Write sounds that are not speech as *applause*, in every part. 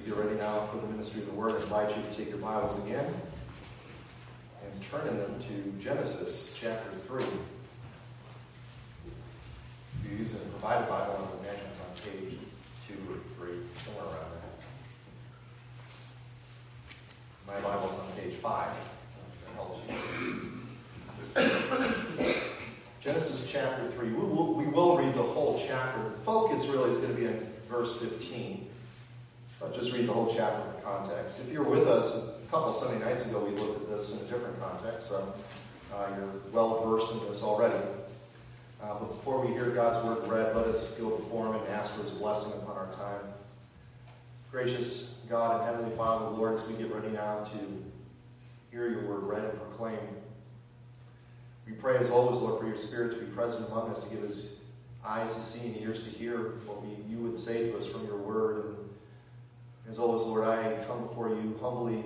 We get ready now for the ministry of the Word, I invite you to take your Bibles again and turn in them to Genesis chapter 3. If using a provided Bible, I would imagine it's on page 2 or 3, somewhere around there. My Bible's on page 5. That helps you. Genesis chapter 3. We will, we will read the whole chapter. The focus really is going to be in verse 15. I'll just read the whole chapter for context. If you're with us, a couple of Sunday nights ago, we looked at this in a different context, so uh, you're well versed in this already. Uh, but before we hear God's word read, let us go before Him and ask for His blessing upon our time. Gracious God and Heavenly Father, Lord, as we get ready now to hear your word read and proclaimed, we pray as always, Lord, for your Spirit to be present among us, to give us eyes to see and ears to hear what we, you would say to us from your word. As always, Lord, I come before you humbly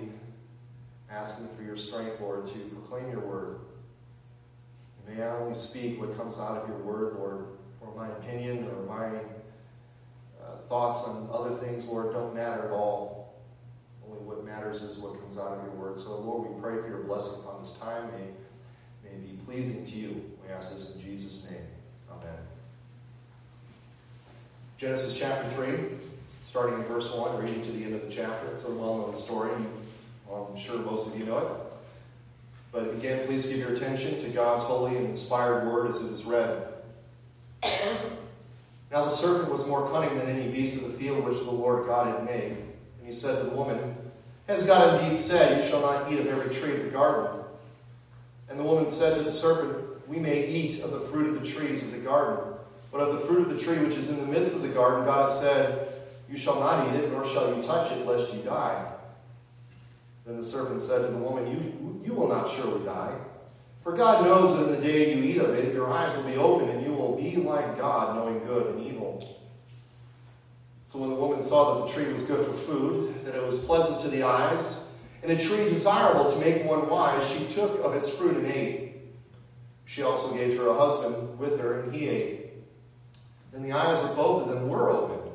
asking for your strength, Lord, to proclaim your word. May I only speak what comes out of your word, Lord, for my opinion or my uh, thoughts on other things, Lord, don't matter at all. Only what matters is what comes out of your word. So, Lord, we pray for your blessing upon this time. May, may be pleasing to you. We ask this in Jesus' name. Amen. Genesis chapter 3 starting in verse 1, reading to the end of the chapter. It's a well known story. I'm sure most of you know it. But again, please give your attention to God's holy and inspired word as it is read. Now the serpent was more cunning than any beast of the field which the Lord God had made. And he said to the woman, Has God indeed said, You shall not eat of every tree of the garden? And the woman said to the serpent, We may eat of the fruit of the trees of the garden. But of the fruit of the tree which is in the midst of the garden, God has said, you shall not eat it, nor shall you touch it, lest you die. Then the serpent said to the woman, You, you will not surely die. For God knows that in the day you eat of it, your eyes will be opened, and you will be like God, knowing good and evil. So when the woman saw that the tree was good for food, that it was pleasant to the eyes, and a tree desirable to make one wise, she took of its fruit and ate. She also gave her husband with her, and he ate. Then the eyes of both of them were opened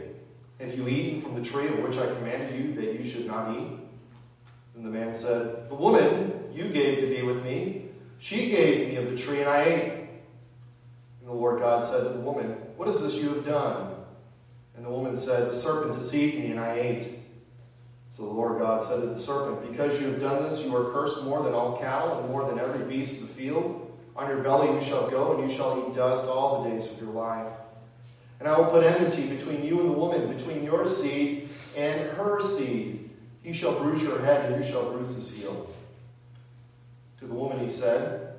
Have you eaten from the tree of which I commanded you that you should not eat? And the man said, The woman you gave to be with me, she gave me of the tree, and I ate. And the Lord God said to the woman, What is this you have done? And the woman said, The serpent deceived me, and I ate. So the Lord God said to the serpent, Because you have done this, you are cursed more than all cattle, and more than every beast of the field. On your belly you shall go, and you shall eat dust all the days of your life. And I will put enmity between you and the woman, between your seed and her seed. He shall bruise your head, and you shall bruise his heel. To the woman he said,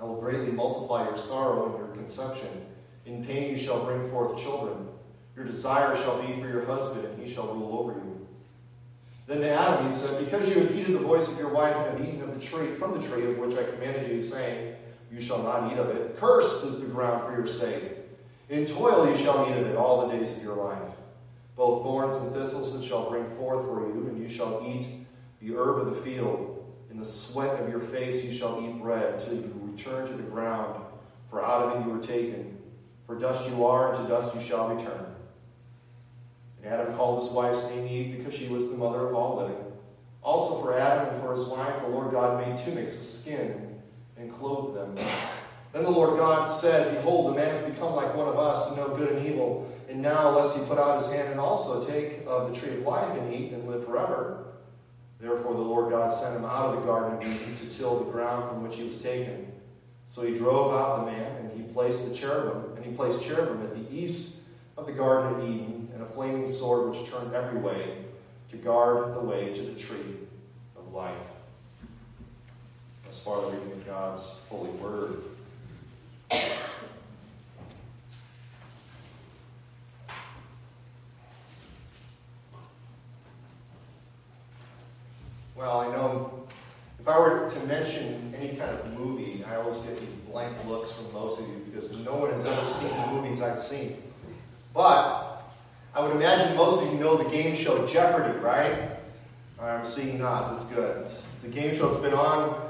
I will greatly multiply your sorrow and your conception. In pain you shall bring forth children. Your desire shall be for your husband, and he shall rule over you. Then to Adam he said, Because you have heeded the voice of your wife and have eaten of the tree from the tree of which I commanded you, saying, You shall not eat of it. Cursed is the ground for your sake. In toil you shall eat of it all the days of your life. Both thorns and thistles it shall bring forth for you, and you shall eat the herb of the field. In the sweat of your face you shall eat bread, till you return to the ground, for out of it you were taken. For dust you are, and to dust you shall return. And Adam called his wife's name Eve, because she was the mother of all living. Also for Adam and for his wife, the Lord God made tunics of skin and clothed them. Then the Lord God said, Behold, the man has become like one of us to know good and evil. And now, lest he put out his hand and also take of the tree of life and eat and live forever. Therefore, the Lord God sent him out of the Garden of Eden to till the ground from which he was taken. So he drove out the man, and he placed the cherubim, and he placed cherubim at the east of the Garden of Eden, and a flaming sword which turned every way to guard the way to the tree of life. As far as reading God's holy word. Well, I know if I were to mention any kind of movie, I always get these blank looks from most of you because no one has ever seen the movies I've seen. But I would imagine most of you know the game show Jeopardy, right? I'm seeing nods. It's good. It's a game show that's been on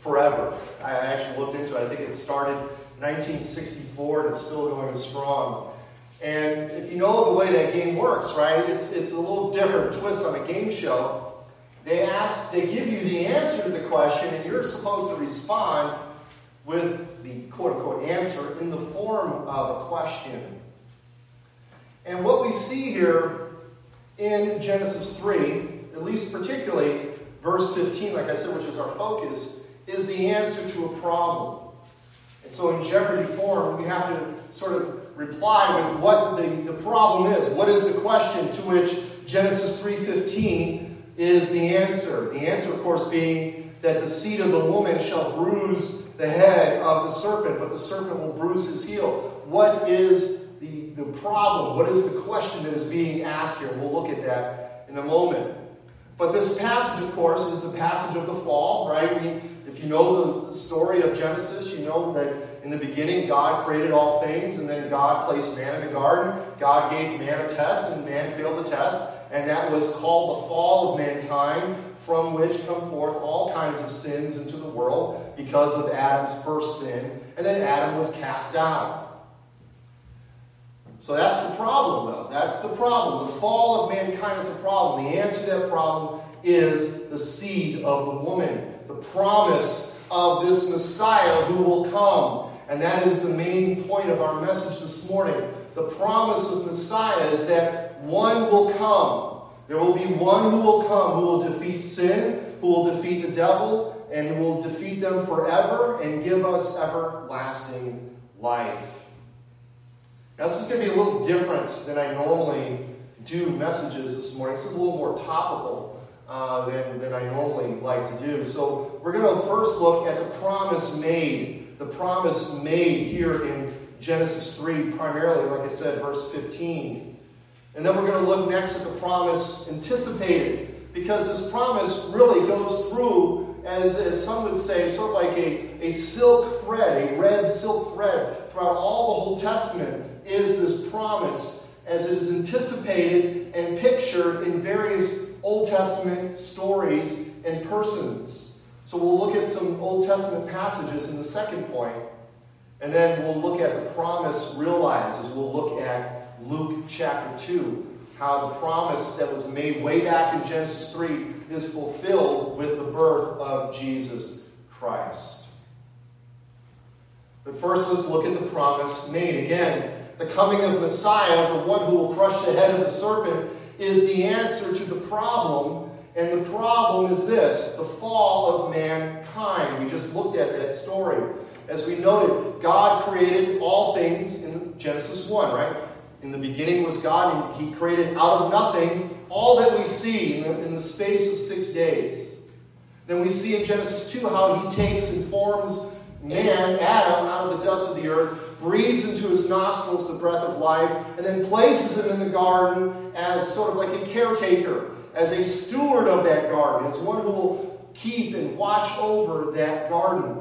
forever. I actually looked into it. I think it started 1964 and it's still going strong. And if you know the way that game works, right, it's, it's a little different twist on a game show. They ask, they give you the answer to the question, and you're supposed to respond with the quote unquote answer in the form of a question. And what we see here in Genesis 3, at least particularly verse 15, like I said, which is our focus, is the answer to a problem. So in Jeopardy form, we have to sort of reply with what the, the problem is. What is the question to which Genesis 3.15 is the answer. The answer, of course, being that the seed of the woman shall bruise the head of the serpent, but the serpent will bruise his heel. What is the, the problem? What is the question that is being asked here? We'll look at that in a moment. But this passage, of course, is the passage of the fall, right? We, if you know the, the story of Genesis, you know that in the beginning God created all things, and then God placed man in the garden. God gave man a test, and man failed the test and that was called the fall of mankind, from which come forth all kinds of sins into the world because of Adam's first sin, and then Adam was cast out. So that's the problem, though. That's the problem. The fall of mankind is a problem. The answer to that problem is the seed of the woman, the promise of this Messiah who will come. And that is the main point of our message this morning. The promise of Messiah is that one will come. There will be one who will come who will defeat sin, who will defeat the devil, and who will defeat them forever and give us everlasting life. Now, this is going to be a little different than I normally do messages this morning. This is a little more topical uh, than, than I normally like to do. So, we're going to first look at the promise made. The promise made here in Genesis 3, primarily, like I said, verse 15. And then we're going to look next at the promise anticipated, because this promise really goes through, as, as some would say, sort of like a, a silk thread, a red silk thread throughout all the Old Testament is this promise as it is anticipated and pictured in various Old Testament stories and persons. So we'll look at some Old Testament passages in the second point, and then we'll look at the promise realized as we'll look at Luke chapter 2, how the promise that was made way back in Genesis 3 is fulfilled with the birth of Jesus Christ. But first, let's look at the promise made. Again, the coming of Messiah, the one who will crush the head of the serpent, is the answer to the problem. And the problem is this the fall of mankind. We just looked at that story. As we noted, God created all things in Genesis 1, right? In the beginning was God, and He created out of nothing all that we see in the, in the space of six days. Then we see in Genesis 2 how He takes and forms man, Adam, out of the dust of the earth, breathes into his nostrils the breath of life, and then places him in the garden as sort of like a caretaker, as a steward of that garden, as one who will keep and watch over that garden.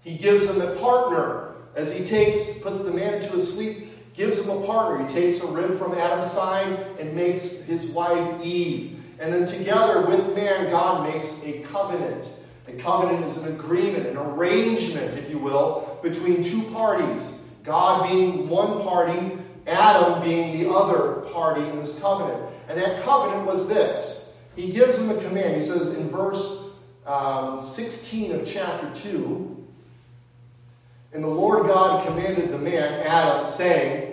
He gives him a partner as he takes, puts the man into a sleep gives him a partner. He takes a rib from Adam's side and makes his wife Eve. And then together with man, God makes a covenant. A covenant is an agreement, an arrangement, if you will, between two parties. God being one party, Adam being the other party in this covenant. And that covenant was this. He gives him a command. He says in verse um, 16 of chapter 2 And the Lord God commanded the man, Adam, saying,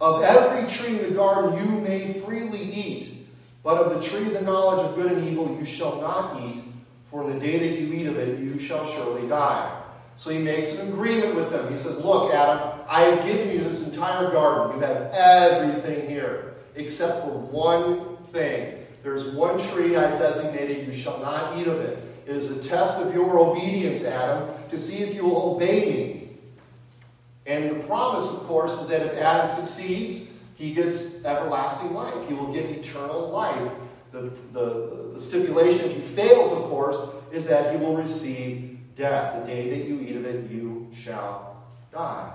of every tree in the garden you may freely eat, but of the tree of the knowledge of good and evil you shall not eat, for in the day that you eat of it you shall surely die. So he makes an agreement with them. He says, Look, Adam, I have given you this entire garden. You have everything here, except for one thing. There's one tree I've designated, you shall not eat of it. It is a test of your obedience, Adam, to see if you will obey me. And the promise, of course, is that if Adam succeeds, he gets everlasting life. He will get eternal life the, the, the stipulation, if he fails, of course, is that he will receive death. The day that you eat of it, you shall die.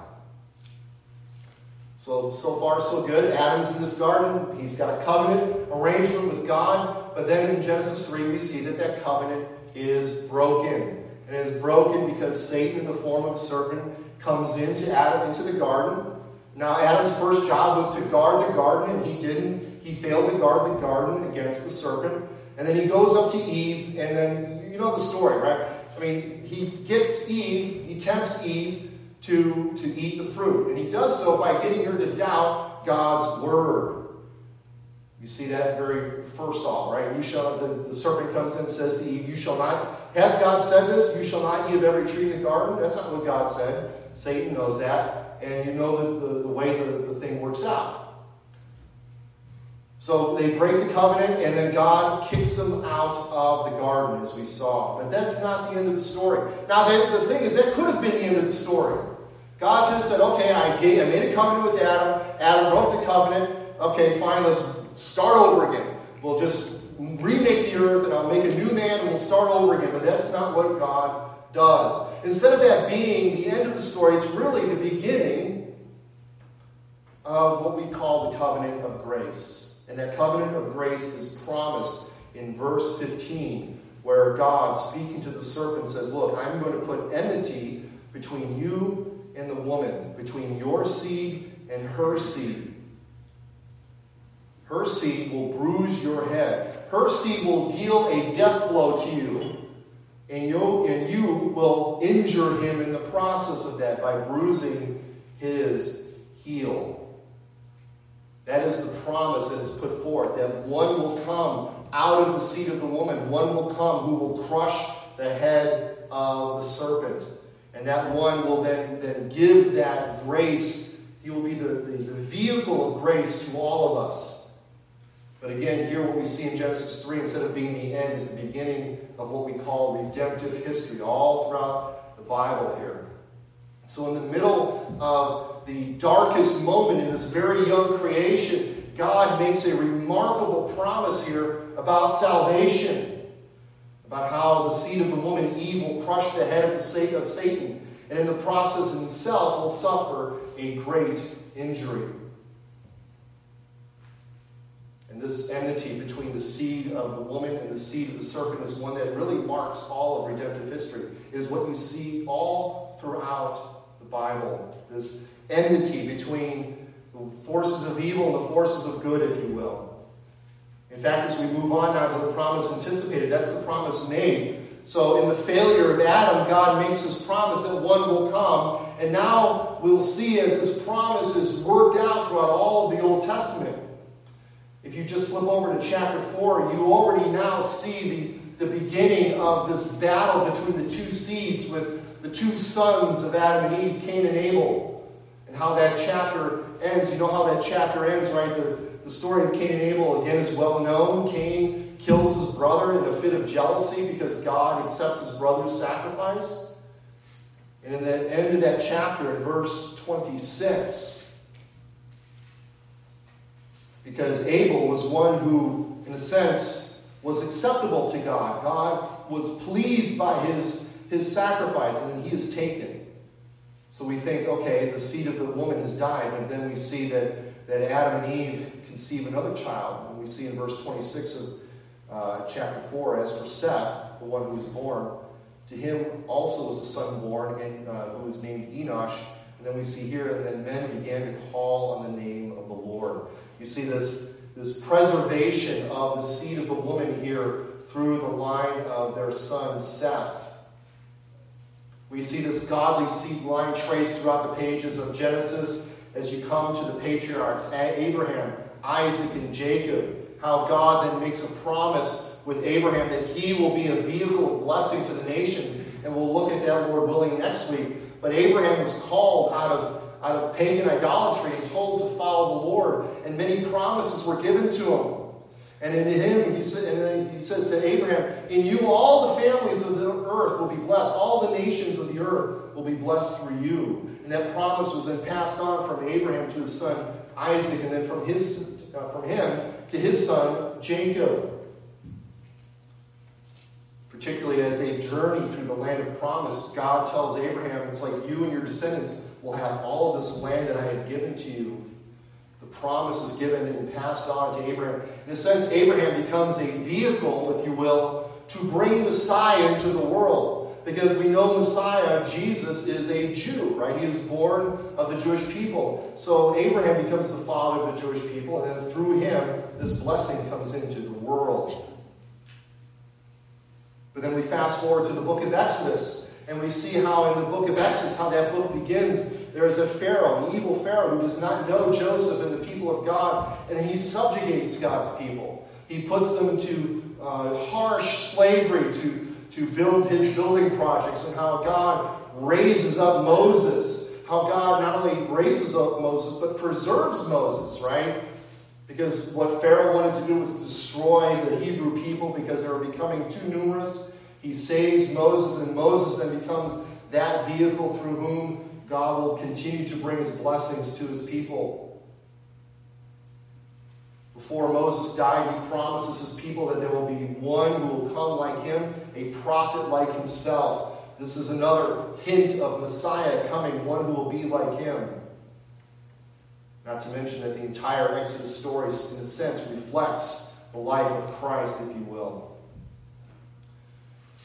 So, so far, so good. Adam's in this garden. He's got a covenant arrangement with God. But then in Genesis 3, we see that that covenant is broken. And it is broken because Satan, in the form of a serpent, comes into Adam, into the garden. Now, Adam's first job was to guard the garden, and he didn't. He failed to guard the garden against the serpent. And then he goes up to Eve, and then you know the story, right? I mean, he gets Eve, he tempts Eve to, to eat the fruit. And he does so by getting her to doubt God's word. You see that very first off, right? You shall the, the serpent comes in and says to Eve, You shall not has God said this? You shall not eat of every tree in the garden? That's not what God said. Satan knows that. And you know the, the, the way the, the thing works out. So they break the covenant, and then God kicks them out of the garden, as we saw. But that's not the end of the story. Now, the, the thing is, that could have been the end of the story. God could have said, okay, I, gave, I made a covenant with Adam. Adam broke the covenant. Okay, fine, let's start over again. We'll just remake the earth, and I'll make a new man, and we'll start over again. But that's not what God does. Instead of that being the end of the story, it's really the beginning of what we call the covenant of grace. And that covenant of grace is promised in verse 15, where God, speaking to the serpent, says, Look, I'm going to put enmity between you and the woman, between your seed and her seed. Her seed will bruise your head. Her seed will deal a death blow to you, and you, and you will injure him in the process of that by bruising his heel. That is the promise that is put forth that one will come out of the seed of the woman, one will come who will crush the head of the serpent. And that one will then, then give that grace. He will be the, the, the vehicle of grace to all of us. But again, here what we see in Genesis 3, instead of being the end, is the beginning of what we call redemptive history, all throughout the Bible here. So, in the middle of the darkest moment in this very young creation, God makes a remarkable promise here about salvation, about how the seed of the woman, Eve, will crush the head of, the of Satan, and in the process himself will suffer a great injury. And this enmity between the seed of the woman and the seed of the serpent is one that really marks all of redemptive history. It is what you see all throughout the Bible. This enmity between the forces of evil and the forces of good, if you will. In fact, as we move on now to the promise anticipated, that's the promise made. So, in the failure of Adam, God makes his promise that one will come. And now we'll see as this promise is worked out throughout all of the Old Testament. If you just flip over to chapter 4, you already now see the, the beginning of this battle between the two seeds with the two sons of Adam and Eve, Cain and Abel and how that chapter ends. You know how that chapter ends, right? The, the story of Cain and Abel, again, is well known. Cain kills his brother in a fit of jealousy because God accepts his brother's sacrifice. And in the end of that chapter, in verse 26, because Abel was one who, in a sense, was acceptable to God. God was pleased by his, his sacrifice, and he is taken. So we think, okay, the seed of the woman has died, but then we see that, that Adam and Eve conceive another child. And we see in verse 26 of uh, chapter 4, as for Seth, the one who was born, to him also was a son born, and, uh, who was named Enosh. And then we see here, and then men began to call on the name of the Lord. You see this, this preservation of the seed of the woman here through the line of their son Seth. We see this godly seed line traced throughout the pages of Genesis as you come to the patriarchs Abraham, Isaac, and Jacob. How God then makes a promise with Abraham that he will be a vehicle of blessing to the nations. And we'll look at that, Lord willing, next week. But Abraham was called out of, out of pagan idolatry and told to follow the Lord. And many promises were given to him. And in him, he, sa- and then he says to Abraham, In you all the families of the earth will be blessed. All the nations of the earth will be blessed through you. And that promise was then passed on from Abraham to his son Isaac, and then from, his, uh, from him to his son Jacob. particularly as they journey through the land of promise, God tells Abraham, it's like you and your descendants will have all of this land that I have given to you. The promise is given and passed on to Abraham. In a sense, Abraham becomes a vehicle, if you will, to bring Messiah into the world. Because we know Messiah, Jesus, is a Jew, right? He is born of the Jewish people. So Abraham becomes the father of the Jewish people, and through him, this blessing comes into the world. But then we fast forward to the book of Exodus, and we see how in the book of Exodus, how that book begins. There is a Pharaoh, an evil Pharaoh, who does not know Joseph and the people of God, and he subjugates God's people. He puts them into uh, harsh slavery to to build his building projects and how God raises up Moses, how God not only raises up Moses, but preserves Moses, right? Because what Pharaoh wanted to do was destroy the Hebrew people because they were becoming too numerous. He saves Moses, and Moses then becomes that vehicle through whom God will continue to bring his blessings to his people. Before Moses died, he promises his people that there will be one who will come like him, a prophet like himself. This is another hint of Messiah coming, one who will be like him. Not to mention that the entire Exodus story, in a sense, reflects the life of Christ, if you will.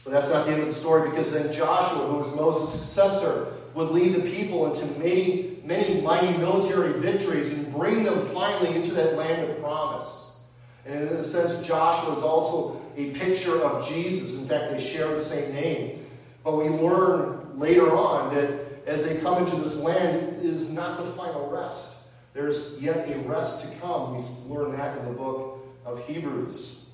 But that's not the end of the story because then Joshua, who was Moses' successor, would lead the people into many, many mighty military victories and bring them finally into that land of promise. And in a sense, Joshua is also a picture of Jesus. In fact, they share the same name. But we learn later on that as they come into this land, it is not the final rest. There's yet a rest to come. We learn that in the book of Hebrews.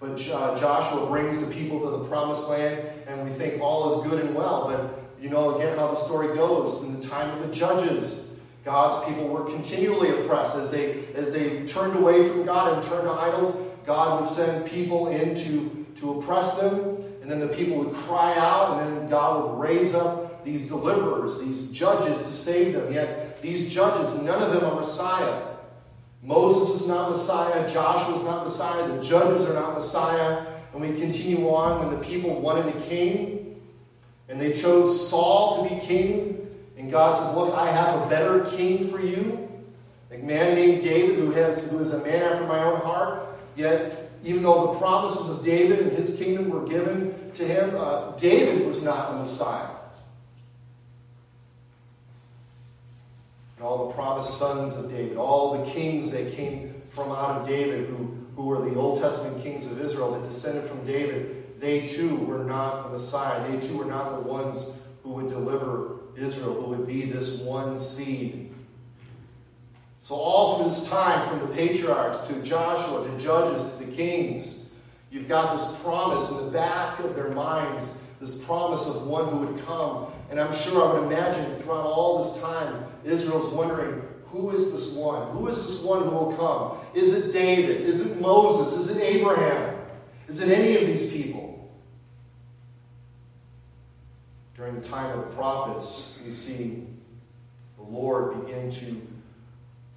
But uh, Joshua brings the people to the promised land, and we think all is good and well. But you know again how the story goes. In the time of the judges, God's people were continually oppressed as they as they turned away from God and turned to idols. God would send people in to, to oppress them, and then the people would cry out, and then God would raise up these deliverers, these judges to save them. Yet these judges, none of them are Messiah. Moses is not Messiah, Joshua is not Messiah, the judges are not Messiah. And we continue on when the people wanted a king, and they chose Saul to be king. And God says, Look, I have a better king for you. A man named David, who, has, who is a man after my own heart. Yet, even though the promises of David and his kingdom were given to him, uh, David was not the Messiah. And all the promised sons of David, all the kings that came from out of David, who, who were the Old Testament kings of Israel that descended from David, they too were not the Messiah. They too were not the ones who would deliver Israel, who would be this one seed. So, all through this time, from the patriarchs to Joshua to Judges to the kings, you've got this promise in the back of their minds, this promise of one who would come. And I'm sure I would imagine throughout all this time, Israel's wondering, who is this one? Who is this one who will come? Is it David? Is it Moses? Is it Abraham? Is it any of these people? During the time of the prophets, we see the Lord begin to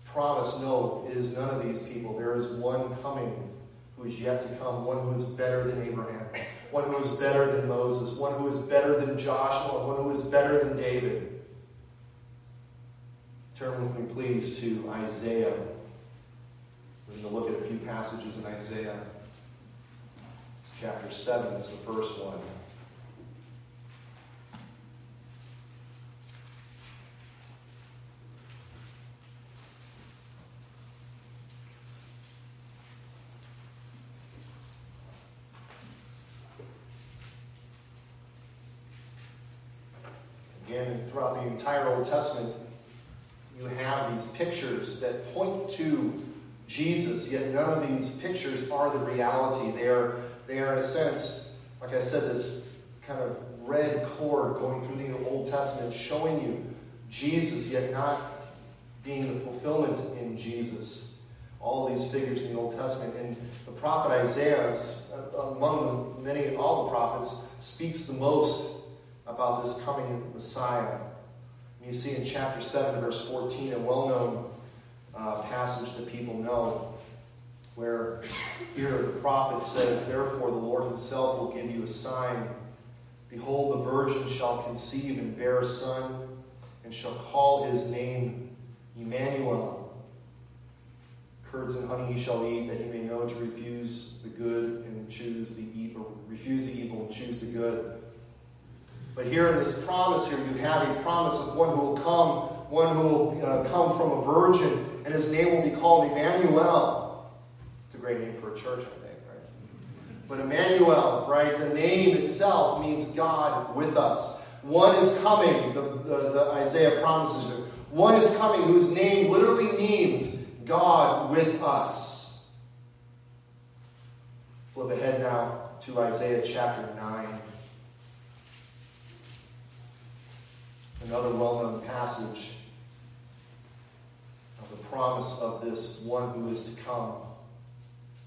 promise no, it is none of these people. There is one coming who is yet to come, one who is better than Abraham, one who is better than Moses, one who is better than Joshua, one who is better than David. Turn with me, please, to Isaiah. We're going to look at a few passages in Isaiah. Chapter 7 is the first one. Again, throughout the entire Old Testament, you have these pictures that point to Jesus, yet none of these pictures are the reality. They are, they are in a sense, like I said, this kind of red cord going through the Old Testament showing you Jesus, yet not being the fulfillment in Jesus. All these figures in the Old Testament. And the prophet Isaiah, among many, all the prophets, speaks the most about this coming of the Messiah. And you see in chapter 7, verse 14, a well known uh, passage that people know. Where here the prophet says, Therefore the Lord himself will give you a sign. Behold, the virgin shall conceive and bear a son, and shall call his name Emmanuel. Curds and honey he shall eat, that he may know to refuse the good and choose the evil, refuse the evil and choose the good. But here in this promise here, you have a promise of one who will come, one who will uh, come from a virgin, and his name will be called Emmanuel. Great name for a church, I think, right? But Emmanuel, right, the name itself means God with us. One is coming, the, the, the Isaiah promises it. One is coming whose name literally means God with us. Flip ahead now to Isaiah chapter 9. Another well known passage of the promise of this one who is to come.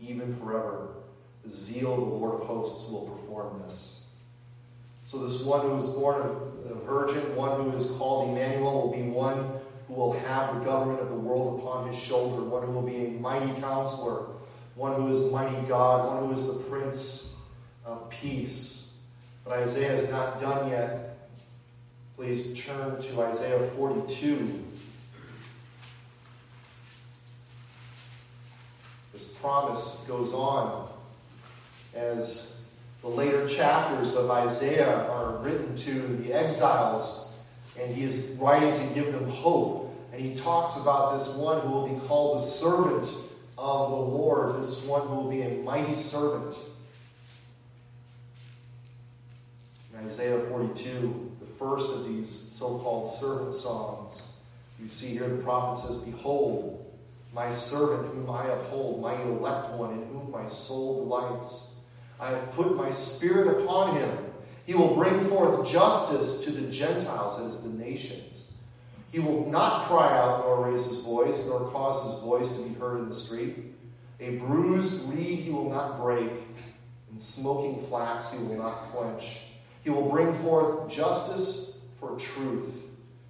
even forever. The zeal of the Lord of hosts will perform this. So, this one who is born of a virgin, one who is called Emmanuel, will be one who will have the government of the world upon his shoulder, one who will be a mighty counselor, one who is mighty God, one who is the Prince of Peace. But Isaiah is not done yet. Please turn to Isaiah 42. This promise goes on as the later chapters of Isaiah are written to the exiles, and he is writing to give them hope. And he talks about this one who will be called the servant of the Lord, this one who will be a mighty servant. In Isaiah 42, the first of these so called servant songs. You see here the prophet says, Behold, my servant whom I uphold, my elect one in whom my soul delights. I have put my spirit upon him. He will bring forth justice to the Gentiles, as the nations. He will not cry out nor raise his voice, nor cause his voice to be heard in the street. A bruised reed he will not break, and smoking flax he will not quench. He will bring forth justice for truth.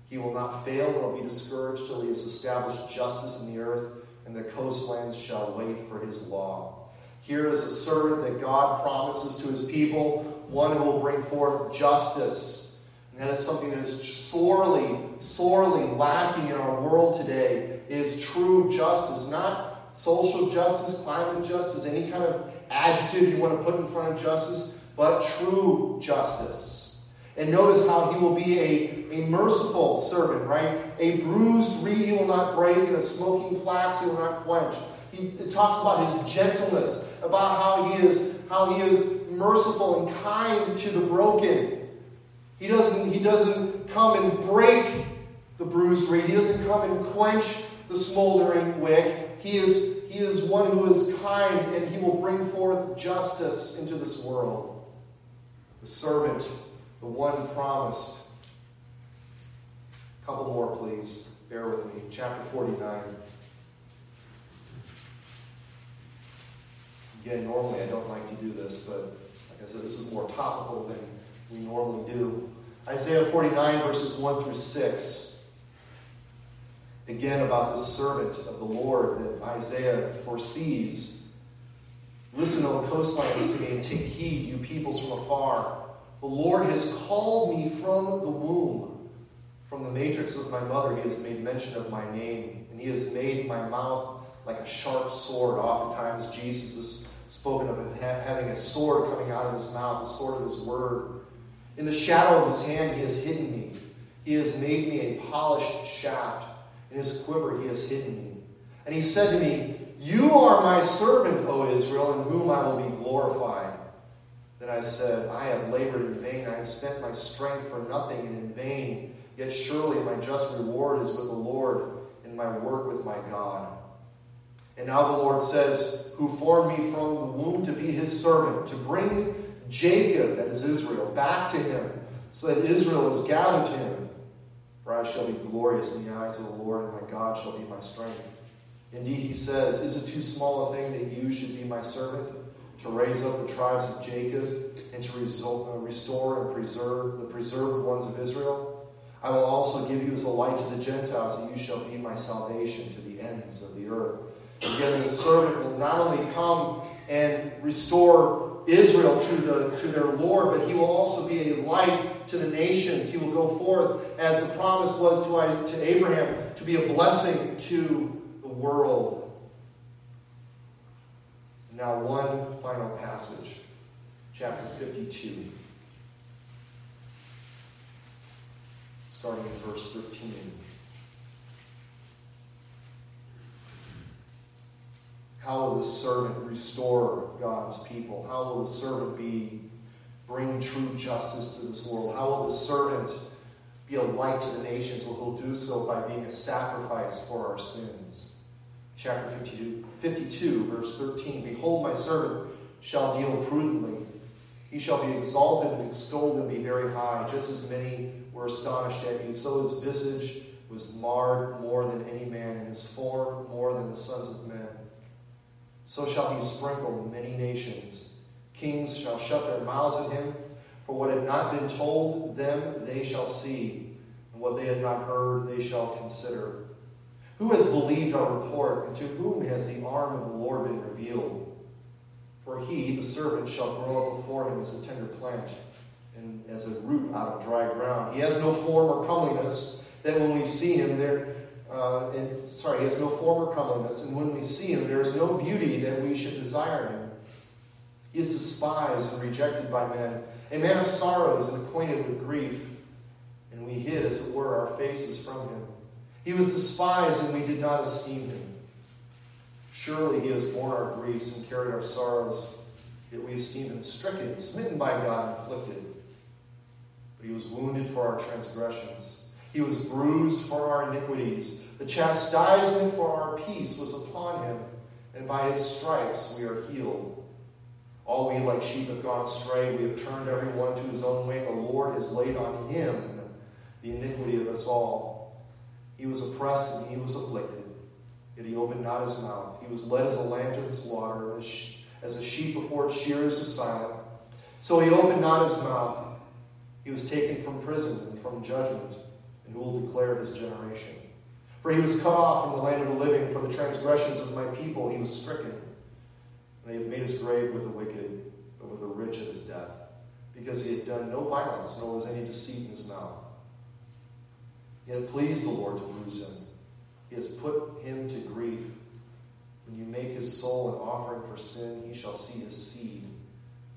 He will not fail nor be discouraged till he has established justice in the earth, and the coastlands shall wait for his law. Here is a servant that God promises to his people, one who will bring forth justice. And that is something that is sorely, sorely lacking in our world today is true justice, not social justice, climate justice, any kind of adjective you want to put in front of justice, but true justice. And notice how he will be a, a merciful servant, right? A bruised reed he will not break, and a smoking flax he will not quench. He talks about his gentleness, about how he is how he is merciful and kind to the broken. He doesn't, he doesn't come and break the bruised reed. He doesn't come and quench the smoldering wick. He is, he is one who is kind and he will bring forth justice into this world the servant, the one promised. Couple more, please. Bear with me. Chapter 49. Again, normally I don't like to do this, but like I said, this is more topical than we normally do. Isaiah 49, verses 1 through 6. Again, about this servant of the Lord that Isaiah foresees Listen, O coastlands, to me, and take heed, you peoples from afar. The Lord has called me from the womb. From the matrix of my mother, he has made mention of my name, and he has made my mouth like a sharp sword. Oftentimes, Jesus is spoken of having a sword coming out of his mouth, the sword of his word. In the shadow of his hand, he has hidden me. He has made me a polished shaft. In his quiver, he has hidden me. And he said to me, you are my servant, O Israel, in whom I will be glorified. Then I said, I have labored in vain. I have spent my strength for nothing and in vain. Yet surely my just reward is with the Lord, and my work with my God. And now the Lord says, Who formed me from the womb to be his servant, to bring Jacob, that is Israel, back to him, so that Israel is gathered to him. For I shall be glorious in the eyes of the Lord, and my God shall be my strength. Indeed, he says, Is it too small a thing that you should be my servant, to raise up the tribes of Jacob, and to uh, restore and preserve the preserved ones of Israel? I will also give you as a light to the Gentiles, and you shall be my salvation to the ends of the earth. Again, the servant will not only come and restore Israel to, the, to their Lord, but he will also be a light to the nations. He will go forth, as the promise was to, to Abraham, to be a blessing to the world. Now, one final passage, chapter 52, starting in verse 13. How will the servant restore God's people? How will the servant be bring true justice to this world? How will the servant be a light to the nations? Well, he'll do so by being a sacrifice for our sins. Chapter 52, 52 verse 13 Behold, my servant shall deal prudently. He shall be exalted and extolled and be very high, just as many were astonished at you. So his visage was marred more than any man, and his form more than the sons of men. So shall he sprinkle many nations. Kings shall shut their mouths at him, for what had not been told them they shall see, and what they had not heard they shall consider. Who has believed our report, and to whom has the arm of the Lord been revealed? For he, the servant, shall grow up before him as a tender plant, and as a root out of dry ground. He has no form or comeliness, that when we see him, there uh, and sorry, he has no form or comeliness, and when we see him, there is no beauty that we should desire him. He is despised and rejected by men, a man of sorrows and acquainted with grief, and we hid, as it were, our faces from him. He was despised, and we did not esteem him. Surely he has borne our griefs and carried our sorrows, yet we esteem him stricken, smitten by God, afflicted. But he was wounded for our transgressions. He was bruised for our iniquities. The chastisement for our peace was upon him, and by his stripes we are healed. All we like sheep have gone astray. We have turned every one to his own way. The Lord has laid on him the iniquity of us all. He was oppressed and he was afflicted, yet he opened not his mouth. He was led as a lamb to the slaughter, as a sheep before its shearers is silent. So he opened not his mouth. He was taken from prison and from judgment and who will declare his generation. For he was cut off from the land of the living, for the transgressions of my people he was stricken. And they have made his grave with the wicked, but with the rich at his death, because he had done no violence, nor was any deceit in his mouth. Yet it pleased the Lord to bruise him. He has put him to grief. When you make his soul an offering for sin, he shall see his seed.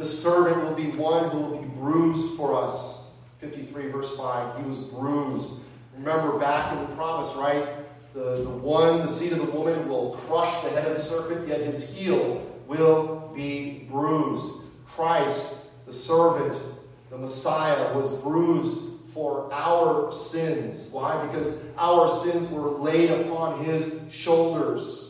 This servant will be one who will be bruised for us. 53 verse 5. He was bruised. Remember back in the promise, right? The, the one, the seed of the woman, will crush the head of the serpent, yet his heel will be bruised. Christ, the servant, the Messiah, was bruised for our sins. Why? Because our sins were laid upon his shoulders.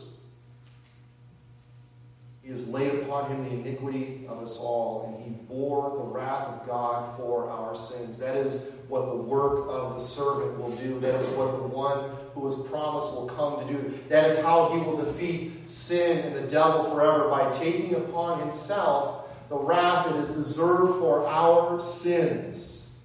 He has laid upon him the iniquity of us all, and he bore the wrath of God for our sins. That is what the work of the servant will do. That is what the one who was promised will come to do. That is how he will defeat sin and the devil forever by taking upon himself the wrath that is deserved for our sins.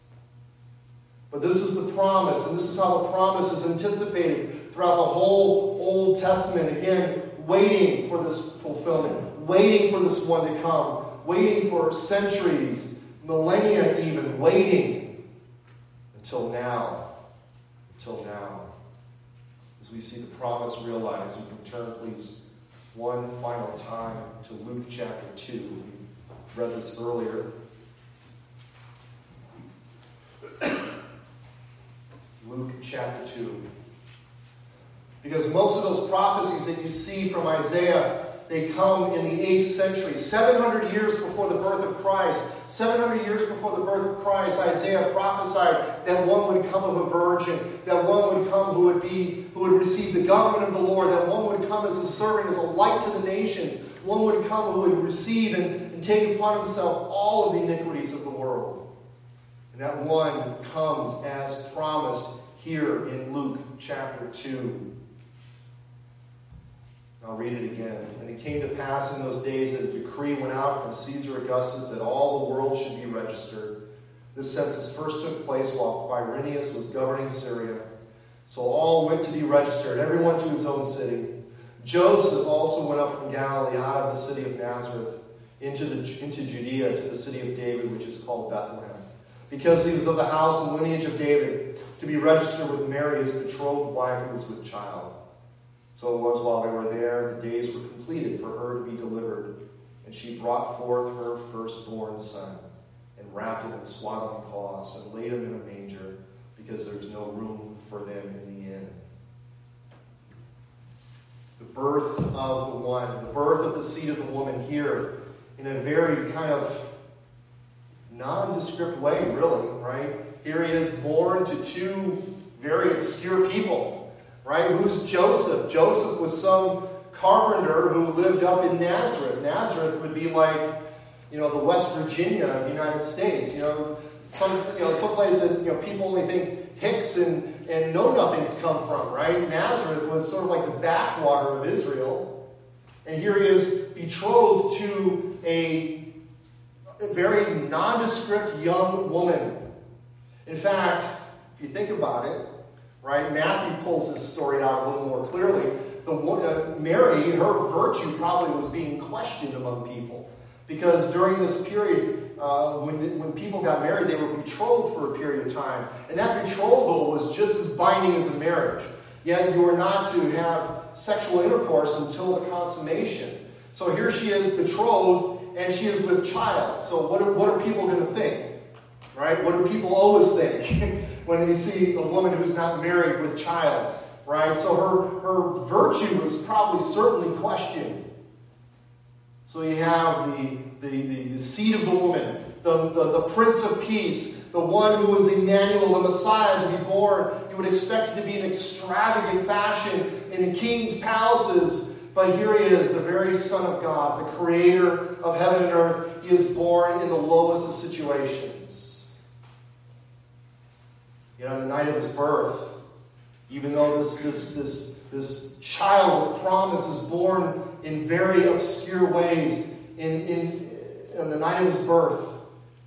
But this is the promise, and this is how the promise is anticipated throughout the whole Old Testament. Again, waiting for this fulfillment waiting for this one to come, waiting for centuries, millennia even, waiting until now. Until now. As we see the promise realized. You can turn, please, one final time to Luke chapter 2. We read this earlier. *coughs* Luke chapter 2. Because most of those prophecies that you see from Isaiah they come in the 8th century, 700 years before the birth of Christ. 700 years before the birth of Christ, Isaiah prophesied that one would come of a virgin, that one would come who would be who would receive the government of the Lord, that one would come as a servant, as a light to the nations. One would come who would receive and, and take upon himself all of the iniquities of the world. And that one comes as promised here in Luke chapter 2. I'll read it again. And it came to pass in those days that a decree went out from Caesar Augustus that all the world should be registered. This census first took place while Quirinius was governing Syria. So all went to be registered, everyone to his own city. Joseph also went up from Galilee out of the city of Nazareth into, the, into Judea to the city of David, which is called Bethlehem, because he was of the house and lineage of David, to be registered with Mary, his betrothed wife, who was with child. So it was while they were there, the days were completed for her to be delivered, and she brought forth her firstborn son, and wrapped him in swaddling cloths, and laid him in a manger, because there was no room for them in the inn. The birth of the one, the birth of the seed of the woman here, in a very kind of nondescript way, really, right? Here he is born to two very obscure people right? Who's Joseph? Joseph was some carpenter who lived up in Nazareth. Nazareth would be like, you know, the West Virginia of the United States. You know, some you know, someplace that you know people only think Hicks and, and know nothings come from, right? Nazareth was sort of like the backwater of Israel. And here he is betrothed to a very nondescript young woman. In fact, if you think about it, right? Matthew pulls this story out a little more clearly. The uh, Mary, her virtue probably was being questioned among people because during this period, uh, when, when people got married, they were betrothed for a period of time, and that betrothal was just as binding as a marriage. Yet you were not to have sexual intercourse until the consummation. So here she is betrothed, and she is with child. So what are, what are people going to think? Right? What do people always think? *laughs* when you see a woman who's not married with child, right? So her, her virtue was probably certainly questioned. So you have the, the, the, the seed of the woman, the, the, the Prince of Peace, the one who was Emmanuel, the Messiah to be born. You would expect it to be an extravagant fashion in a king's palaces. But here he is, the very Son of God, the creator of heaven and earth. He is born in the lowest of situations. Yet on the night of his birth, even though this, this, this, this child of promise is born in very obscure ways, in, in, in the night of his birth,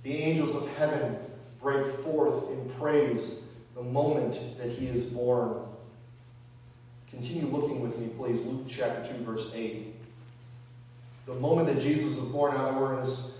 the angels of heaven break forth in praise the moment that he is born. Continue looking with me, please. Luke chapter 2, verse 8. The moment that Jesus was born, in other this,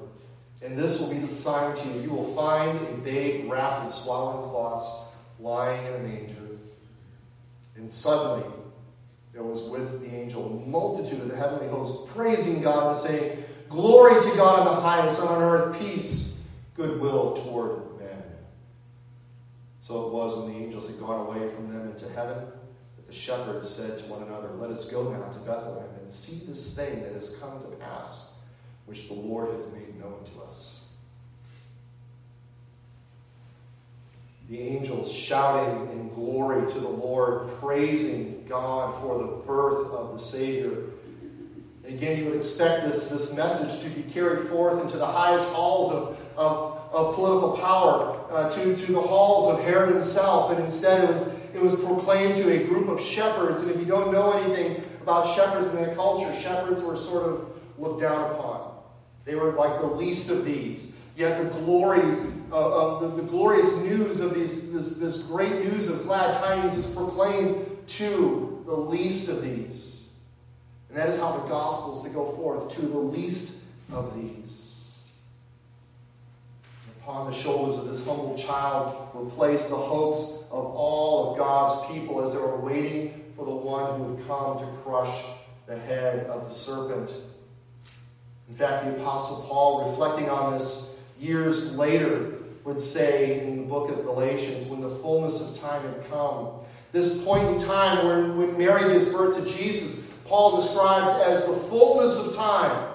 And this will be the sign to you. You will find a babe wrapped in swaddling cloths, lying in a manger. And suddenly, there was with the angel a multitude of the heavenly hosts praising God and saying, Glory to God in the highest, and on earth peace, goodwill toward men. So it was when the angels had gone away from them into heaven that the shepherds said to one another, Let us go now to Bethlehem and see this thing that has come to pass, which the Lord has made known to us. the angels shouting in glory to the Lord, praising God for the birth of the Savior. Again, you would expect this, this message to be carried forth into the highest halls of, of, of political power, uh, to, to the halls of Herod himself, but instead it was, it was proclaimed to a group of shepherds. And if you don't know anything about shepherds in that culture. Shepherds were sort of looked down upon. They were like the least of these. Yet the glories of, of the, the, glorious news of these, this, this great news of glad tidings is proclaimed to the least of these. And that is how the gospel is to go forth to the least of these. Upon the shoulders of this humble child were placed the hopes of all of God's people as they were waiting for the one who would come to crush the head of the serpent. In fact, the Apostle Paul, reflecting on this years later, would say in the book of Galatians, when the fullness of time had come, this point in time when, when Mary gives birth to Jesus, Paul describes as the fullness of time.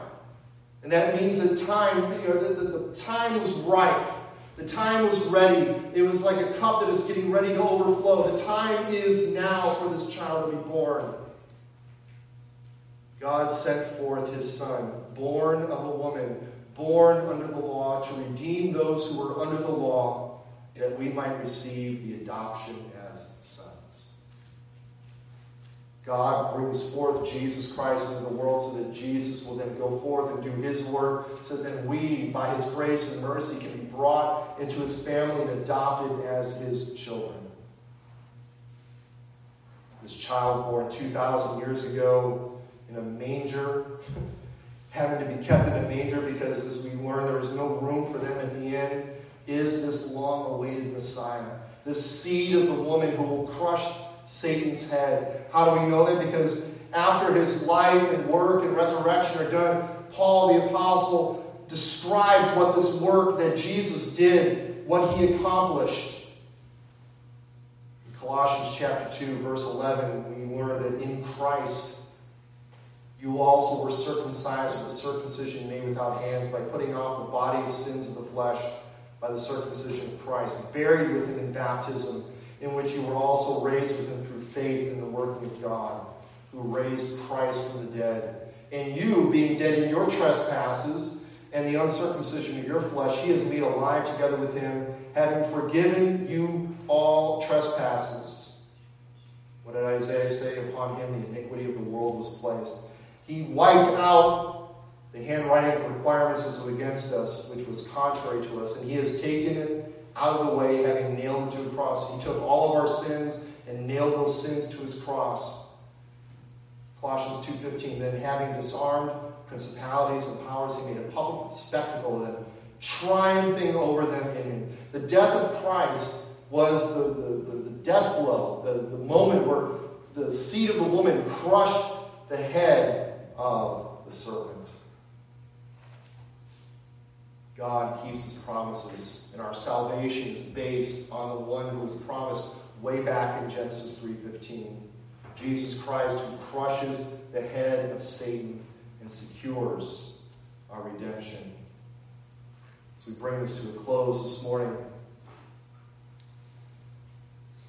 And that means that time, you know, the, the, the time was ripe. The time was ready. It was like a cup that is getting ready to overflow. The time is now for this child to be born. God sent forth his son, born of a woman, born under the law, to redeem those who were under the law, that we might receive the adoption as sons. God brings forth Jesus Christ into the world so that Jesus will then go forth and do his work, so that we, by his grace and mercy, can be brought into his family and adopted as his children. This child born 2,000 years ago in a manger, having to be kept in a manger because, as we learn, there was no room for them in the inn, is this long awaited Messiah. this seed of the woman who will crush Satan's head. How do we know that? Because after his life and work and resurrection are done, Paul the Apostle describes what this work that Jesus did, what he accomplished. In Colossians chapter 2, verse 11, we learn that in Christ you also were circumcised with a circumcision made without hands by putting off the body of sins of the flesh by the circumcision of Christ, buried with him in baptism, in which you were also raised with him through faith in the working of God, who raised Christ from the dead. And you, being dead in your trespasses and the uncircumcision of your flesh, he has made alive together with him, having forgiven you all trespasses. What did Isaiah say? Upon him the iniquity of the world was placed. He wiped out the handwriting of requirements that was against us, which was contrary to us, and he has taken it out of the way, having nailed it to a cross. He took all of our sins and nailed those sins to his cross. Colossians 2.15, then having disarmed principalities and powers, he made a public spectacle of them, triumphing over them in him. The death of Christ was the, the, the, death blow, the, the moment where the seed of the woman crushed the head of the serpent. God keeps his promises, and our salvation is based on the one who was promised way back in Genesis 3:15. Jesus Christ who crushes the head of Satan and secures our redemption. As we bring this to a close this morning,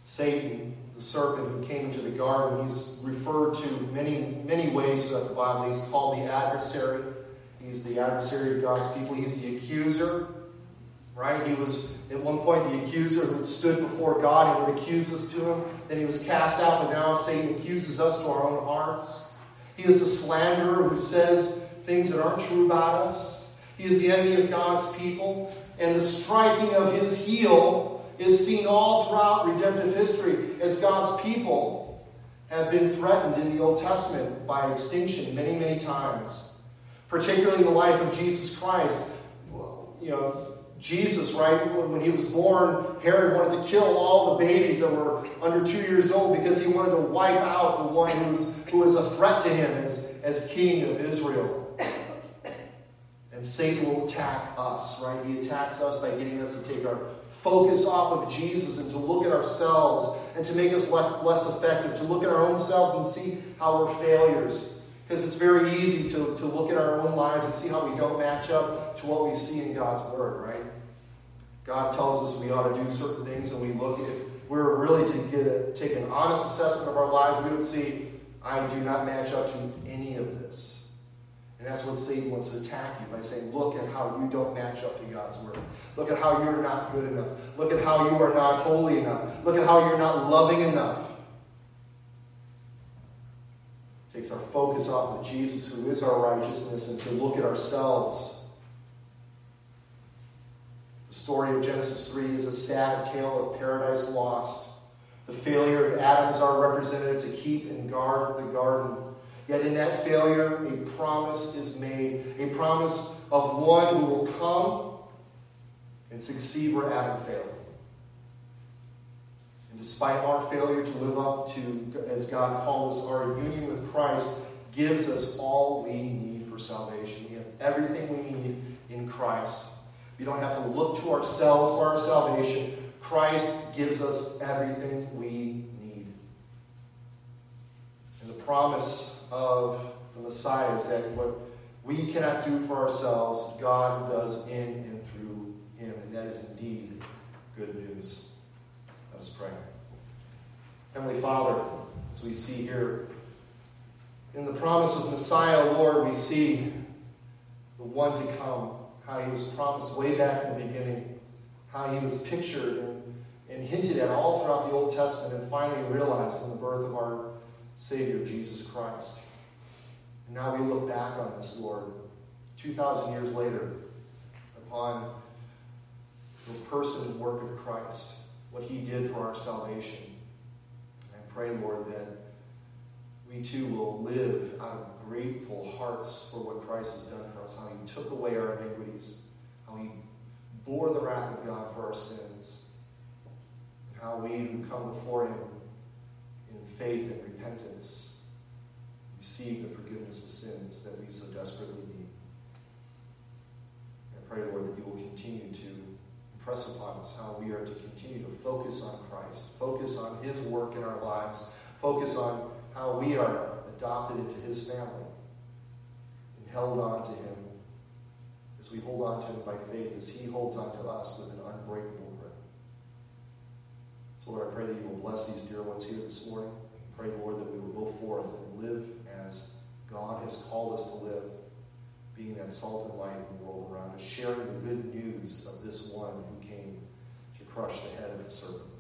Satan the serpent who came into the garden. He's referred to many, many ways throughout the Bible. He's called the adversary. He's the adversary of God's people. He's the accuser, right? He was at one point the accuser who stood before God and would accuse us to him. Then he was cast out, but now Satan accuses us to our own hearts. He is the slanderer who says things that aren't true about us. He is the enemy of God's people. And the striking of his heel is seen all throughout redemptive history as God's people have been threatened in the Old Testament by extinction many, many times. Particularly in the life of Jesus Christ. You know, Jesus, right, when he was born, Herod wanted to kill all the babies that were under two years old because he wanted to wipe out the one who was, who was a threat to him as, as king of Israel. And Satan will attack us, right? He attacks us by getting us to take our focus off of Jesus and to look at ourselves and to make us less, less effective, to look at our own selves and see how we're failures. Because it's very easy to, to look at our own lives and see how we don't match up to what we see in God's Word, right? God tells us we ought to do certain things, and we look at, if we're really to get a, take an honest assessment of our lives, we would see, I do not match up to any of this. And that's what Satan wants to attack you by saying, look at how you don't match up to God's word. Look at how you're not good enough. Look at how you are not holy enough. Look at how you're not loving enough. Take takes our focus off of Jesus, who is our righteousness, and to look at ourselves. The story of Genesis 3 is a sad tale of paradise lost. The failure of Adam as our representative to keep and guard the garden. Yet in that failure, a promise is made a promise of one who will come and succeed where Adam failed. And despite our failure to live up to, as God called us, our union with Christ gives us all we need for salvation. We have everything we need in Christ. We don't have to look to ourselves for our salvation. Christ gives us everything we need. And the promise of the Messiah is that what we cannot do for ourselves, God does in and through him. And that is indeed good news. Let us pray. Heavenly Father, as we see here in the promise of the Messiah, Lord, we see the one to come, how he was promised way back in the beginning, how he was pictured and, and hinted at all throughout the Old Testament, and finally realized in the birth of our Savior, Jesus Christ. And now we look back on this, Lord, 2,000 years later, upon the person and work of Christ, what he did for our salvation. I pray, Lord, that we too will live out of grateful hearts for what Christ has done for us, how he took away our iniquities, how he bore the wrath of God for our sins, and how we who come before him faith and repentance receive the forgiveness of sins that we so desperately need. I pray, Lord, that you will continue to impress upon us how we are to continue to focus on Christ, focus on his work in our lives, focus on how we are adopted into his family and held on to him as we hold on to him by faith, as he holds on to us with an unbreakable grip. So, Lord, I pray that you will bless these dear ones here this morning. Pray, Lord, that we will go forth and live as God has called us to live, being that salt and light in the world around us, sharing the good news of this one who came to crush the head of the serpent.